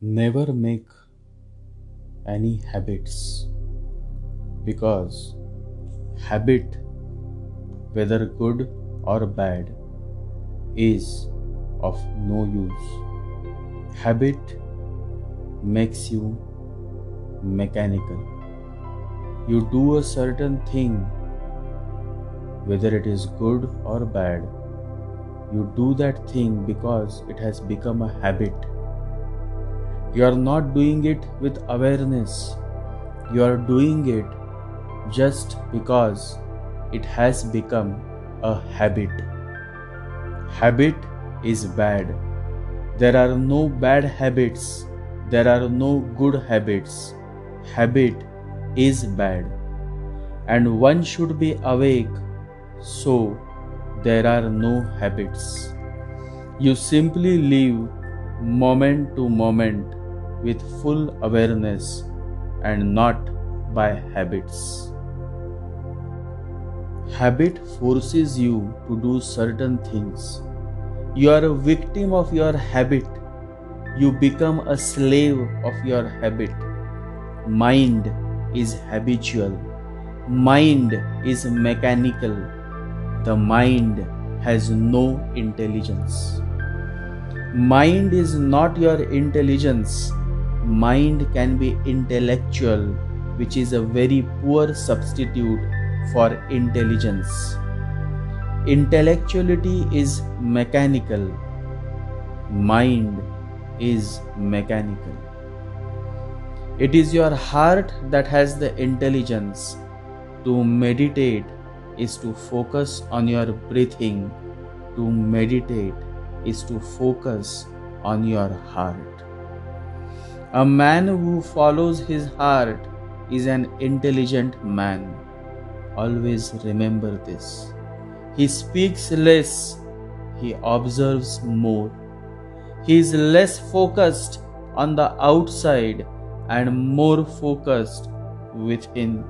Never make any habits because habit, whether good or bad, is of no use. Habit makes you mechanical. You do a certain thing, whether it is good or bad. You do that thing because it has become a habit you are not doing it with awareness. You are doing it just because it has become a habit. Habit is bad. There are no bad habits. There are no good habits. Habit is bad. And one should be awake so there are no habits. You simply live moment to moment with full awareness and not by habits. Habit forces you to do certain things. You are a victim of your habit. You become a slave of your habit. Mind is habitual. Mind is mechanical. The mind has no intelligence. Mind is not your intelligence mind can be intellectual, which is a very poor substitute for intelligence. Intellectuality is mechanical, mind is mechanical. It is your heart that has the intelligence. To meditate is to focus on your breathing. To meditate is to focus on your heart. A man who follows his heart is an intelligent man. Always remember this. He speaks less, he observes more. He is less focused on the outside and more focused within.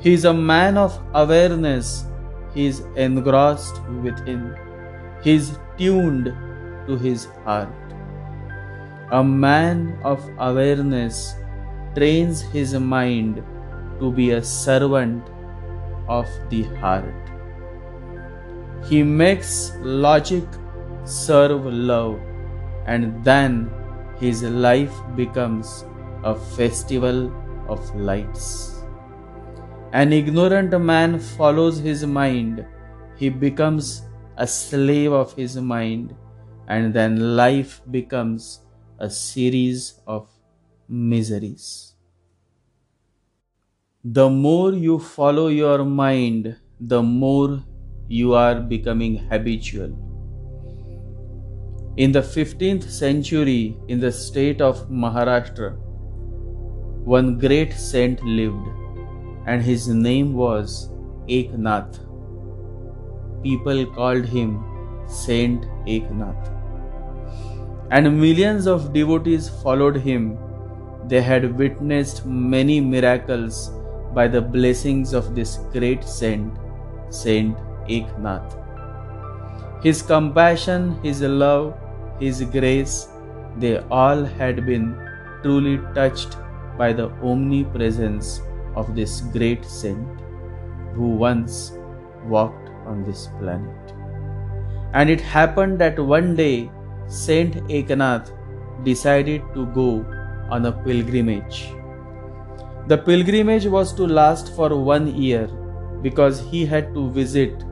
He is a man of awareness. He is engrossed within. He is tuned to his heart. A man of awareness trains his mind to be a servant of the heart. He makes logic serve love, and then his life becomes a festival of lights. An ignorant man follows his mind, he becomes a slave of his mind, and then life becomes a series of miseries. The more you follow your mind, the more you are becoming habitual. In the 15th century, in the state of Maharashtra, one great saint lived, and his name was Eknath. People called him Saint Eknath and millions of devotees followed him. They had witnessed many miracles by the blessings of this great saint, Saint Eknath. His compassion, his love, his grace, they all had been truly touched by the omnipresence of this great saint who once walked on this planet. And it happened that one day Saint Eknath decided to go on a pilgrimage. The pilgrimage was to last for one year because he had to visit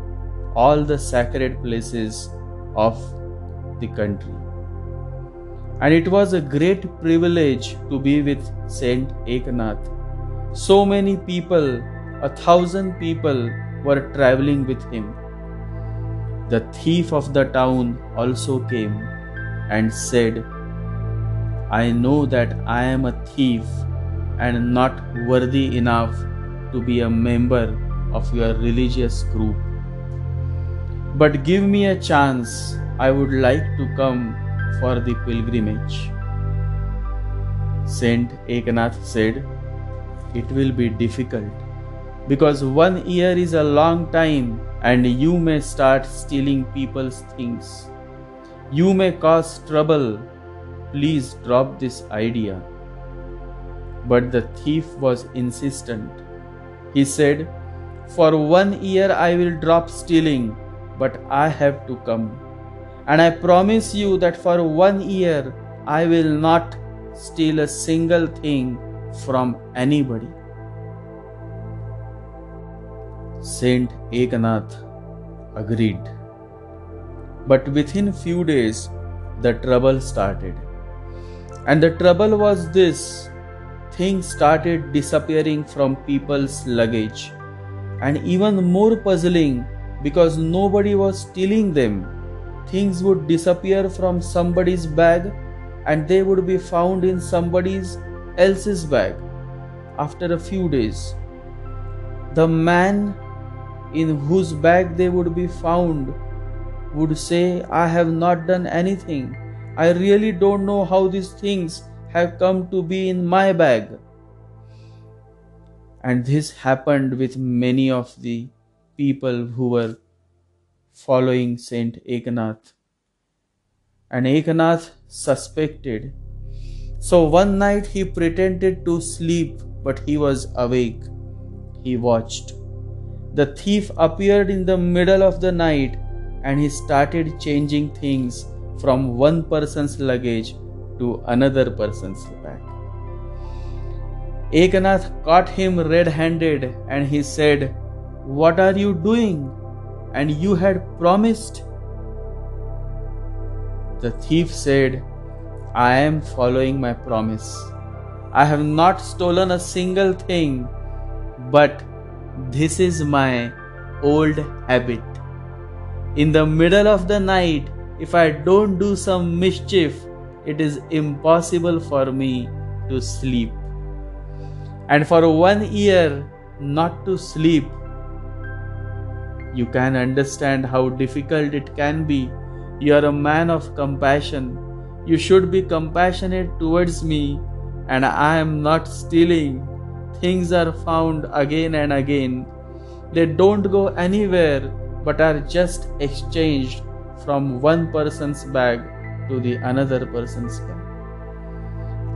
all the sacred places of the country. And it was a great privilege to be with Saint Eknath. So many people, a thousand people, were traveling with him. The thief of the town also came and said, I know that I am a thief and not worthy enough to be a member of your religious group. But give me a chance, I would like to come for the pilgrimage. Saint Eknath said, It will be difficult because one year is a long time and you may start stealing people's things. You may cause trouble please drop this idea. But the thief was insistent. He said, For one year I will drop stealing, but I have to come. And I promise you that for one year I will not steal a single thing from anybody. Saint Eknath agreed. But within few days the trouble started. And the trouble was this things started disappearing from people's luggage. And even more puzzling because nobody was stealing them, things would disappear from somebody's bag and they would be found in somebody's else's bag after a few days. The man in whose bag they would be found would say, I have not done anything. I really don't know how these things have come to be in my bag. And this happened with many of the people who were following Saint Eknath. And Eknath suspected. So one night he pretended to sleep, but he was awake. He watched. The thief appeared in the middle of the night and he started changing things from one person's luggage to another person's bag. Eknath caught him red handed and he said, What are you doing? And you had promised. The thief said, I am following my promise. I have not stolen a single thing, but this is my old habit. In the middle of the night, if I don't do some mischief, it is impossible for me to sleep. And for one year, not to sleep, you can understand how difficult it can be. You are a man of compassion. You should be compassionate towards me, and I am not stealing things are found again and again. They don't go anywhere but are just exchanged from one person's bag to the another person's bag.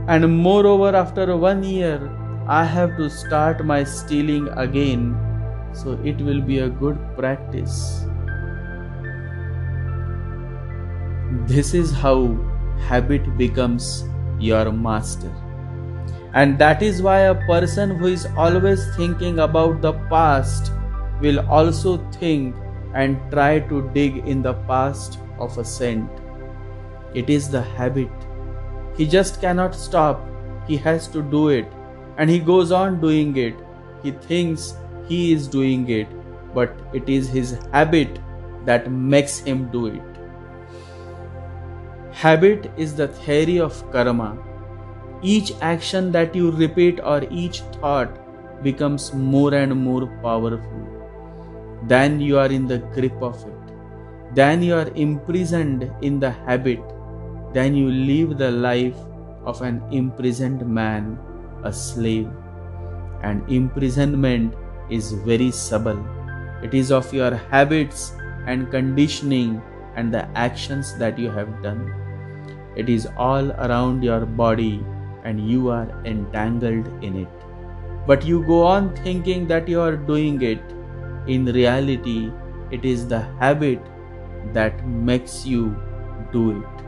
And moreover, after one year, I have to start my stealing again, so it will be a good practice. This is how habit becomes your master. And that is why a person who is always thinking about the past will also think and try to dig in the past of a saint. It is the habit. He just cannot stop. He has to do it. And he goes on doing it. He thinks he is doing it, but it is his habit that makes him do it. Habit is the theory of karma each action that you repeat or each thought becomes more and more powerful. Then you are in the grip of it. Then you are imprisoned in the habit. Then you live the life of an imprisoned man, a slave. And imprisonment is very subtle. It is of your habits and conditioning and the actions that you have done. It is all around your body and you are entangled in it. But you go on thinking that you are doing it. In reality, it is the habit that makes you do it.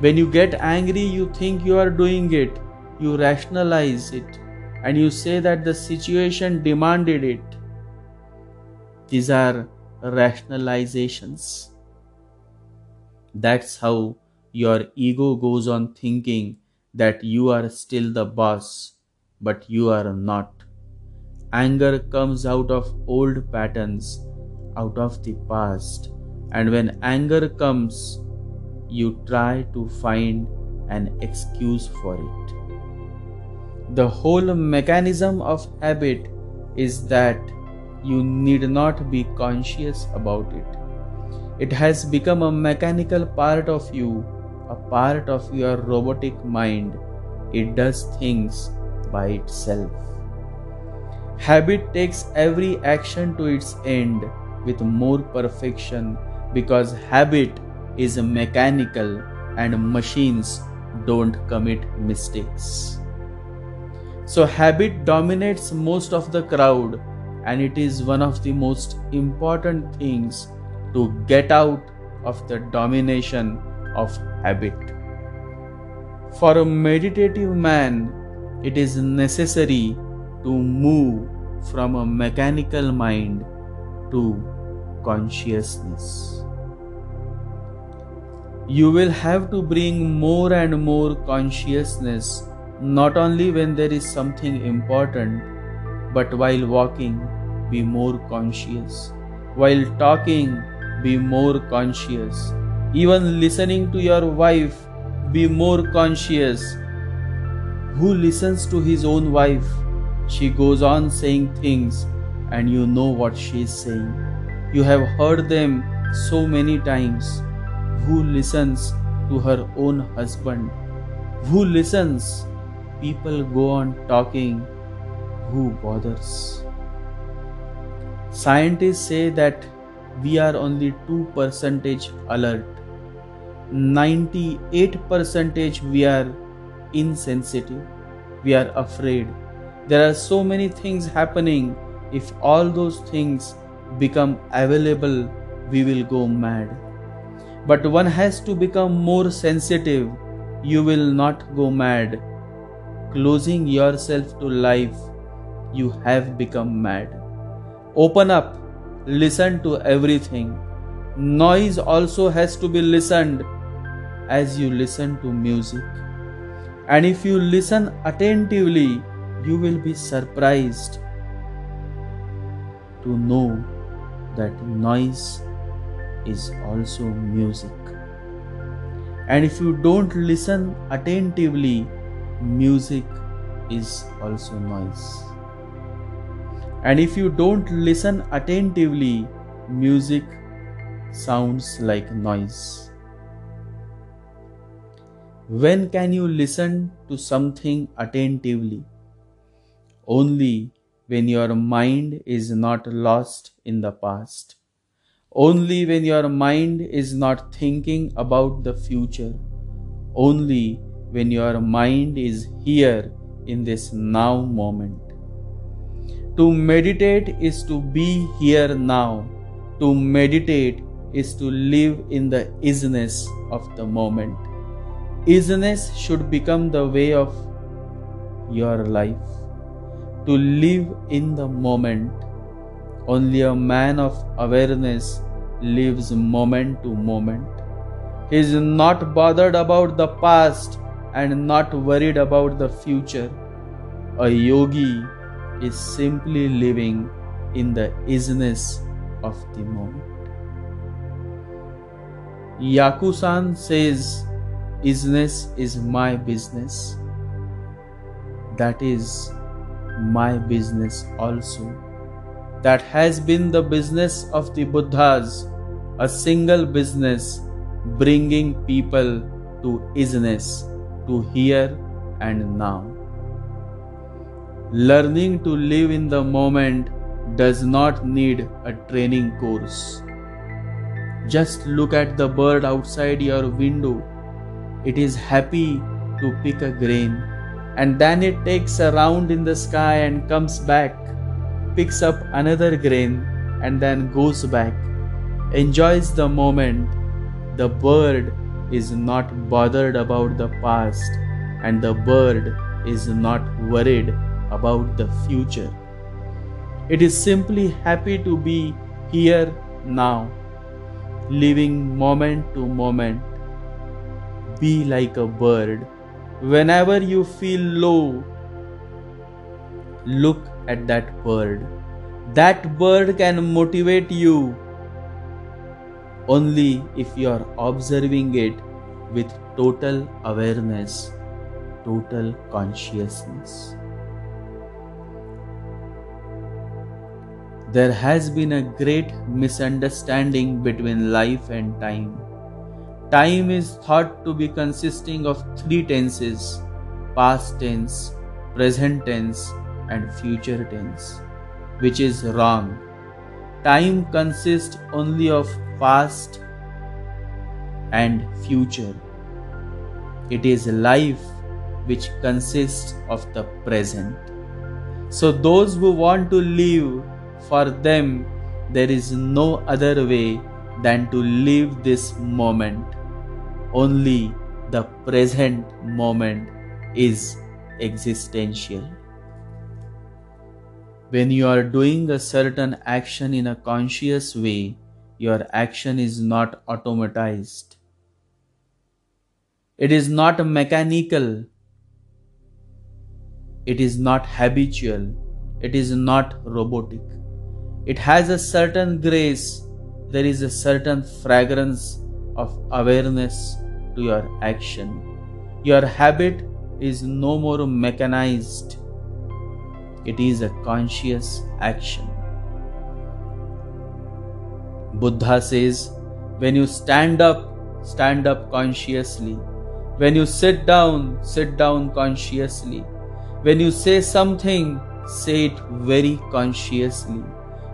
When you get angry, you think you are doing it, you rationalize it, and you say that the situation demanded it. These are rationalizations. That's how your ego goes on thinking that you are still the boss, but you are not. Anger comes out of old patterns, out of the past, and when anger comes, you try to find an excuse for it. The whole mechanism of habit is that you need not be conscious about it. It has become a mechanical part of you a part of your robotic mind. It does things by itself. Habit takes every action to its end with more perfection because habit is mechanical and machines don't commit mistakes. So, habit dominates most of the crowd, and it is one of the most important things to get out of the domination of habit. For a meditative man, it is necessary to move from a mechanical mind to consciousness. You will have to bring more and more consciousness not only when there is something important, but while walking, be more conscious. While talking, be more conscious. Even listening to your wife, be more conscious. Who listens to his own wife? She goes on saying things, and you know what she is saying. You have heard them so many times. Who listens to her own husband? Who listens? People go on talking. Who bothers? Scientists say that we are only 2 percentage alert 98 percentage we are insensitive we are afraid there are so many things happening. If all those things become available, we will go mad. But one has to become more sensitive. You will not go mad. Closing yourself to life, you have become mad. Open up, listen to everything. Noise also has to be listened as you listen to music. And if you listen attentively, you will be surprised to know that noise is also music. And if you don't listen attentively, music is also noise. And if you don't listen attentively, music sounds like noise. When can you listen to something attentively? Only when your mind is not lost in the past, only when your mind is not thinking about the future, only when your mind is here in this now moment. To meditate is to be here now. To meditate is to live in the isness of the moment. Isness should become the way of your life to live in the moment. Only a man of awareness lives moment to moment. He is not bothered about the past and not worried about the future. A yogi is simply living in the isness of the moment. Yakusan says, Isness is my business. That is, my business also. That has been the business of the Buddhas, a single business bringing people to isness, to here and now. Learning to live in the moment does not need a training course. Just look at the bird outside your window. It is happy to pick a grain and then it takes a round in the sky and comes back, picks up another grain, and then goes back, enjoys the moment. The bird is not bothered about the past, and the bird is not worried about the future. It is simply happy to be here now, living moment to moment. Be like a bird Whenever you feel low, look at that bird. That bird can motivate you only if you are observing it with total awareness, total consciousness. There has been a great misunderstanding between life and time. Time is thought to be consisting of three tenses past tense, present tense, and future tense, which is wrong. Time consists only of past and future. It is life which consists of the present. So, those who want to live, for them, there is no other way than to live this moment. Only the present moment is existential. When you are doing a certain action in a conscious way, your action is not automatized. It is not mechanical. It is not habitual. It is not robotic. It has a certain grace. There is a certain fragrance of awareness to your action. Your habit is no more mechanized, it is a conscious action. Buddha says, when you stand up, stand up consciously. When you sit down, sit down consciously. When you say something, say it very consciously.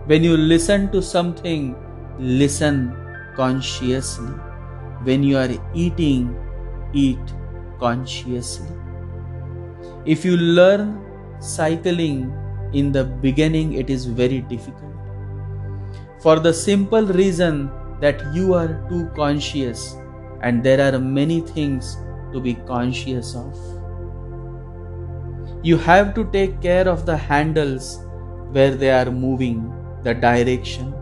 When you listen to something, listen consciously. When you are eating, eat consciously. If you learn cycling in the beginning, it is very difficult. For the simple reason that you are too conscious and there are many things to be conscious of. You have to take care of the handles where they are moving, the direction.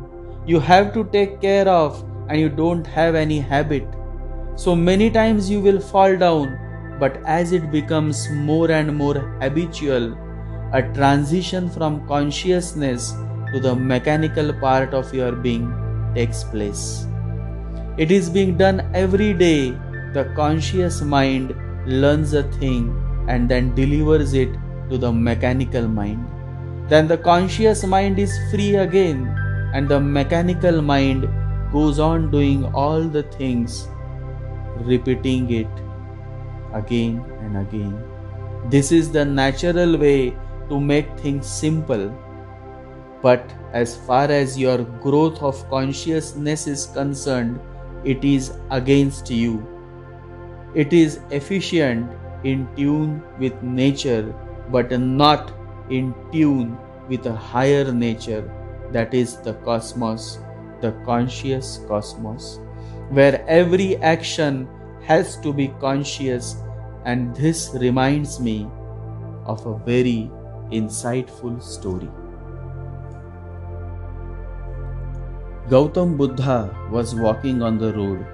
You have to take care of, and you don't have any habit. So many times you will fall down but as it becomes more and more habitual, a transition from consciousness to the mechanical part of your being takes place. It is being done every day. The conscious mind learns a thing and then delivers it to the mechanical mind. Then the conscious mind is free again, and the mechanical mind goes on doing all the things, repeating it again and again. This is the natural way to make things simple. But as far as your growth of consciousness is concerned, it is against you. It is efficient in tune with nature, but not in tune with a higher nature that is the cosmos, the conscious cosmos, where every action has to be conscious, and this reminds me of a very insightful story. Gautam Buddha was walking on the road.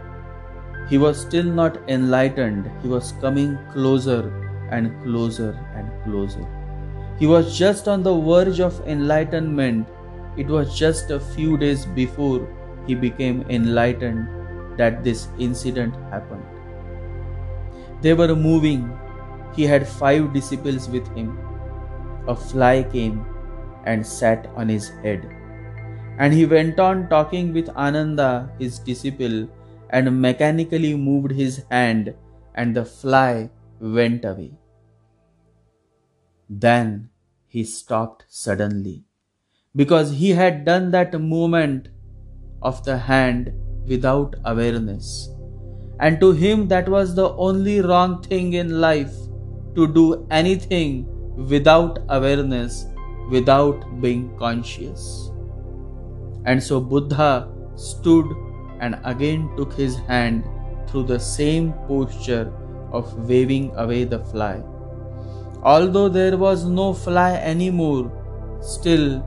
He was still not enlightened, he was coming closer and closer and closer. He was just on the verge of enlightenment. It was just a few days before he became enlightened that this incident happened. They were moving. He had five disciples with him. A fly came and sat on his head. And he went on talking with Ananda, his disciple, and mechanically moved his hand, and the fly went away. Then he stopped suddenly because he had done that movement of the hand without awareness. And to him, that was the only wrong thing in life to do anything without awareness, without being conscious. And so Buddha stood and again took his hand through the same posture of waving away the fly. Although there was no fly anymore, still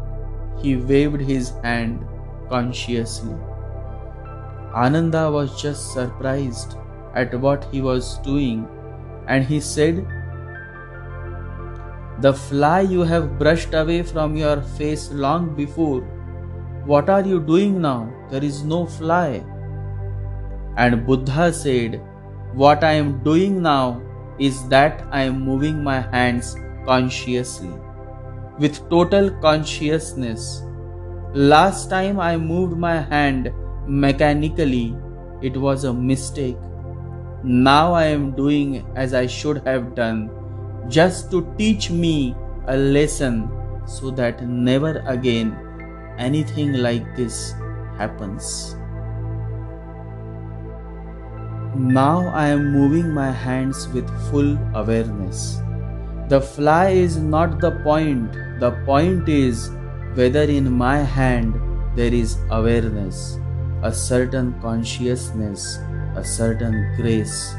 he waved his hand consciously. Ananda was just surprised at what he was doing and he said, The fly you have brushed away from your face long before. What are you doing now? There is no fly. And Buddha said, What I am doing now is that I am moving my hands consciously, with total consciousness. Last time I moved my hand mechanically, it was a mistake. Now I am doing as I should have done, just to teach me a lesson so that never again anything like this happens. Now I am moving my hands with full awareness. The fly is not the point, the point is whether in my hand there is awareness, a certain consciousness, a certain grace,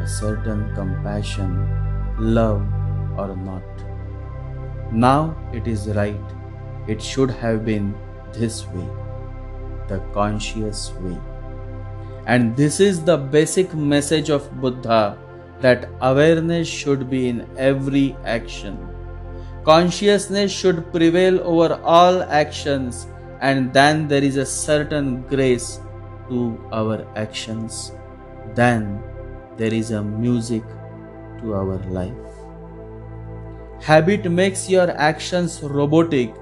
a certain compassion, love, or not. Now it is right. It should have been this way, the conscious way. And this is the basic message of Buddha that awareness should be in every action. Consciousness should prevail over all actions, and then there is a certain grace to our actions. Then there is a music to our life. Habit makes your actions robotic.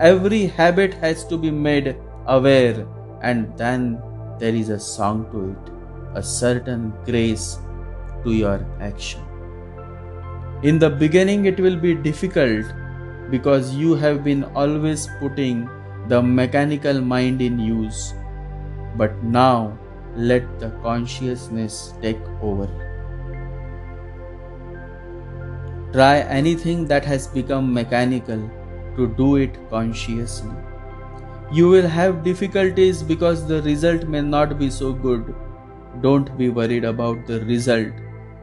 Every habit has to be made aware, and then there is a song to it, a certain grace to your action. In the beginning, it will be difficult because you have been always putting the mechanical mind in use. But now, let the consciousness take over. Try anything that has become mechanical to do it consciously. You will have difficulties because the result may not be so good. Don't be worried about the result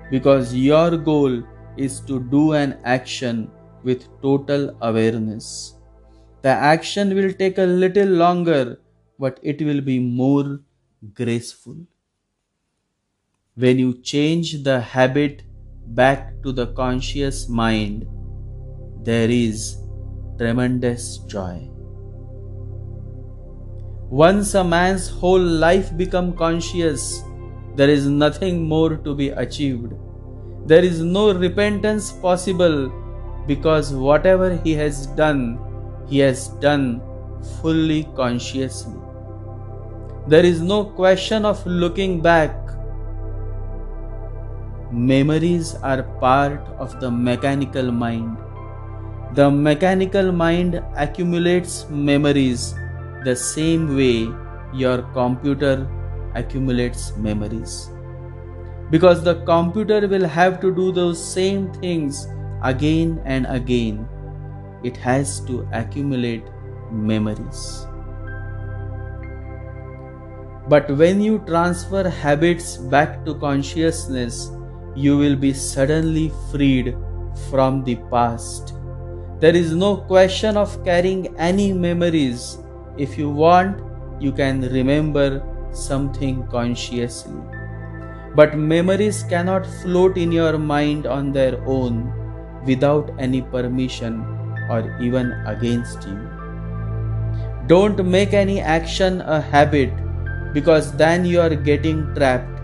because your goal is to do an action with total awareness. The action will take a little longer, but it will be more graceful. When you change the habit back to the conscious mind, there is tremendous joy. Once a man's whole life become conscious, there is nothing more to be achieved. There is no repentance possible because whatever he has done, he has done fully consciously. There is no question of looking back. Memories are part of the mechanical mind. The mechanical mind accumulates memories the same way your computer accumulates memories. Because the computer will have to do those same things again and again, it has to accumulate memories. But when you transfer habits back to consciousness, you will be suddenly freed from the past. There is no question of carrying any memories if you want, you can remember something consciously. But memories cannot float in your mind on their own without any permission or even against you. Don't make any action a habit because then you are getting trapped.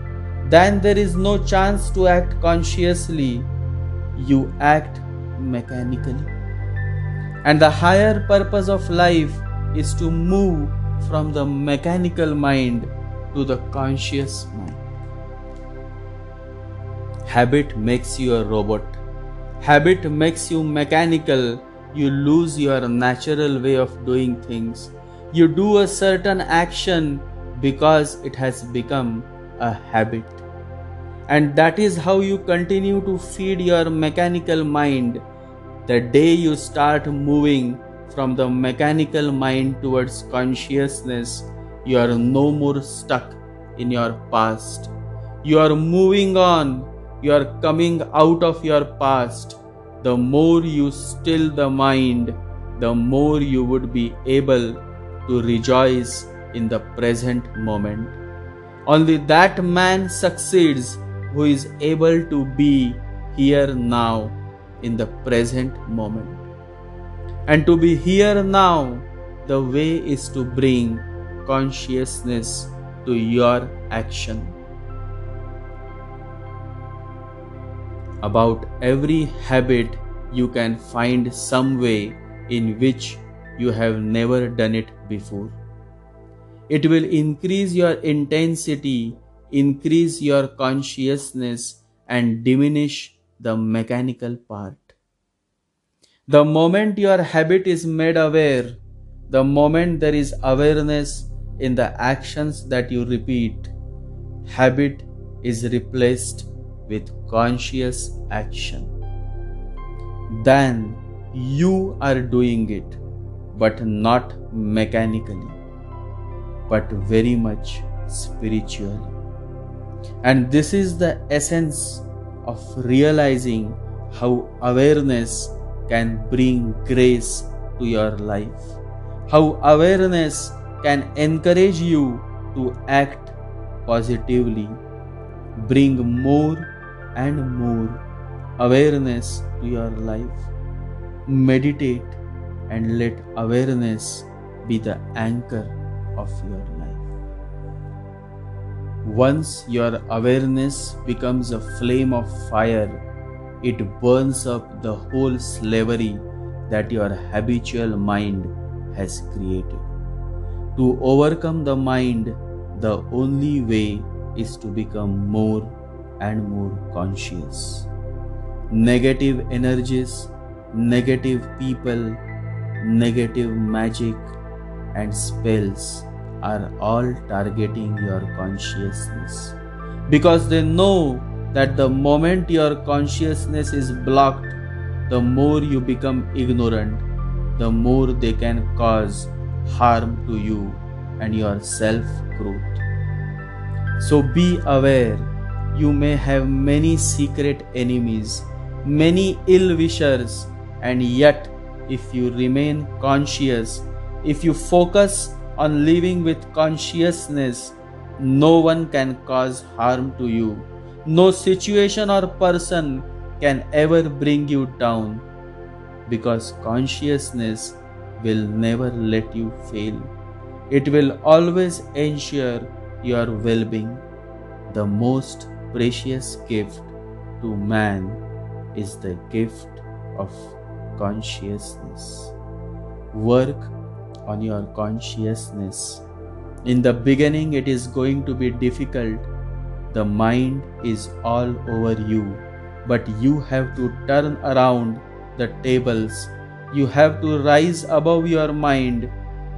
Then there is no chance to act consciously. You act mechanically. And the higher purpose of life is to move from the mechanical mind to the conscious mind. Habit makes you a robot. Habit makes you mechanical. You lose your natural way of doing things. You do a certain action because it has become a habit. And that is how you continue to feed your mechanical mind. The day you start moving from the mechanical mind towards consciousness, you are no more stuck in your past. You are moving on, you are coming out of your past. The more you still the mind, the more you would be able to rejoice in the present moment. Only that man succeeds who is able to be here now in the present moment. And to be here now, the way is to bring consciousness to your action. About every habit, you can find some way in which you have never done it before. It will increase your intensity, increase your consciousness, and diminish the mechanical part. The moment your habit is made aware, the moment there is awareness in the actions that you repeat, habit is replaced with conscious action. Then you are doing it, but not mechanically, but very much spiritually. And this is the essence of realizing how awareness can bring grace to your life, how awareness can encourage you to act positively, bring more and more awareness to your life. Meditate and let awareness be the anchor of your life. Once your awareness becomes a flame of fire, it burns up the whole slavery that your habitual mind has created. To overcome the mind, the only way is to become more and more conscious. Negative energies, negative people, negative magic, and spells are all targeting your consciousness because they know that the moment your consciousness is blocked, the more you become ignorant, the more they can cause harm to you and your self growth. So be aware, you may have many secret enemies, many ill wishers, and yet, if you remain conscious, if you focus on living with consciousness, no one can cause harm to you. No situation or person can ever bring you down because consciousness will never let you fail. It will always ensure your well being. The most precious gift to man is the gift of consciousness. Work on your consciousness. In the beginning, it is going to be difficult. The mind is all over you, but you have to turn around the tables. You have to rise above your mind.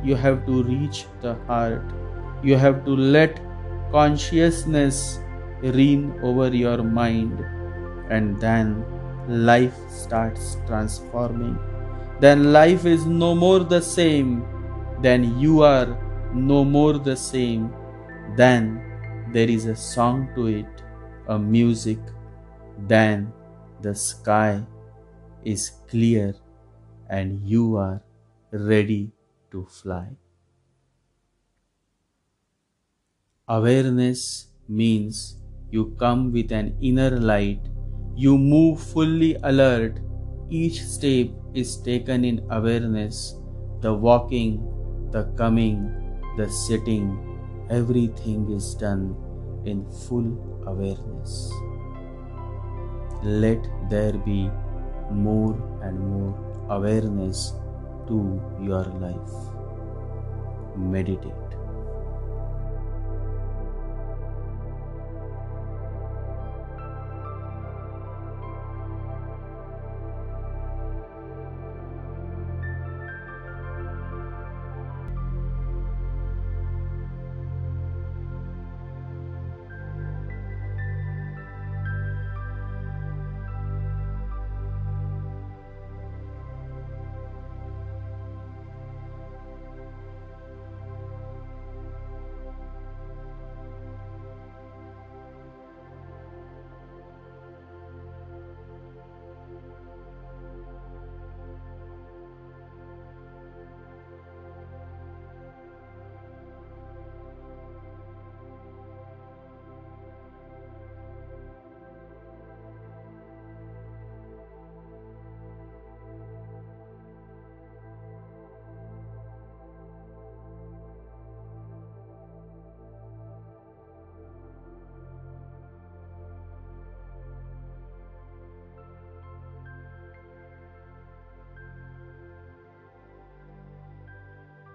You have to reach the heart. You have to let consciousness reign over your mind, and then life starts transforming. Then life is no more the same then you are no more the same. Then there is a song to it, a music. Then the sky is clear and you are ready to fly. Awareness means you come with an inner light, you move fully alert. Each step is taken in awareness, the walking, the coming, the sitting, everything is done in full awareness. Let there be more and more awareness to your life. Meditate.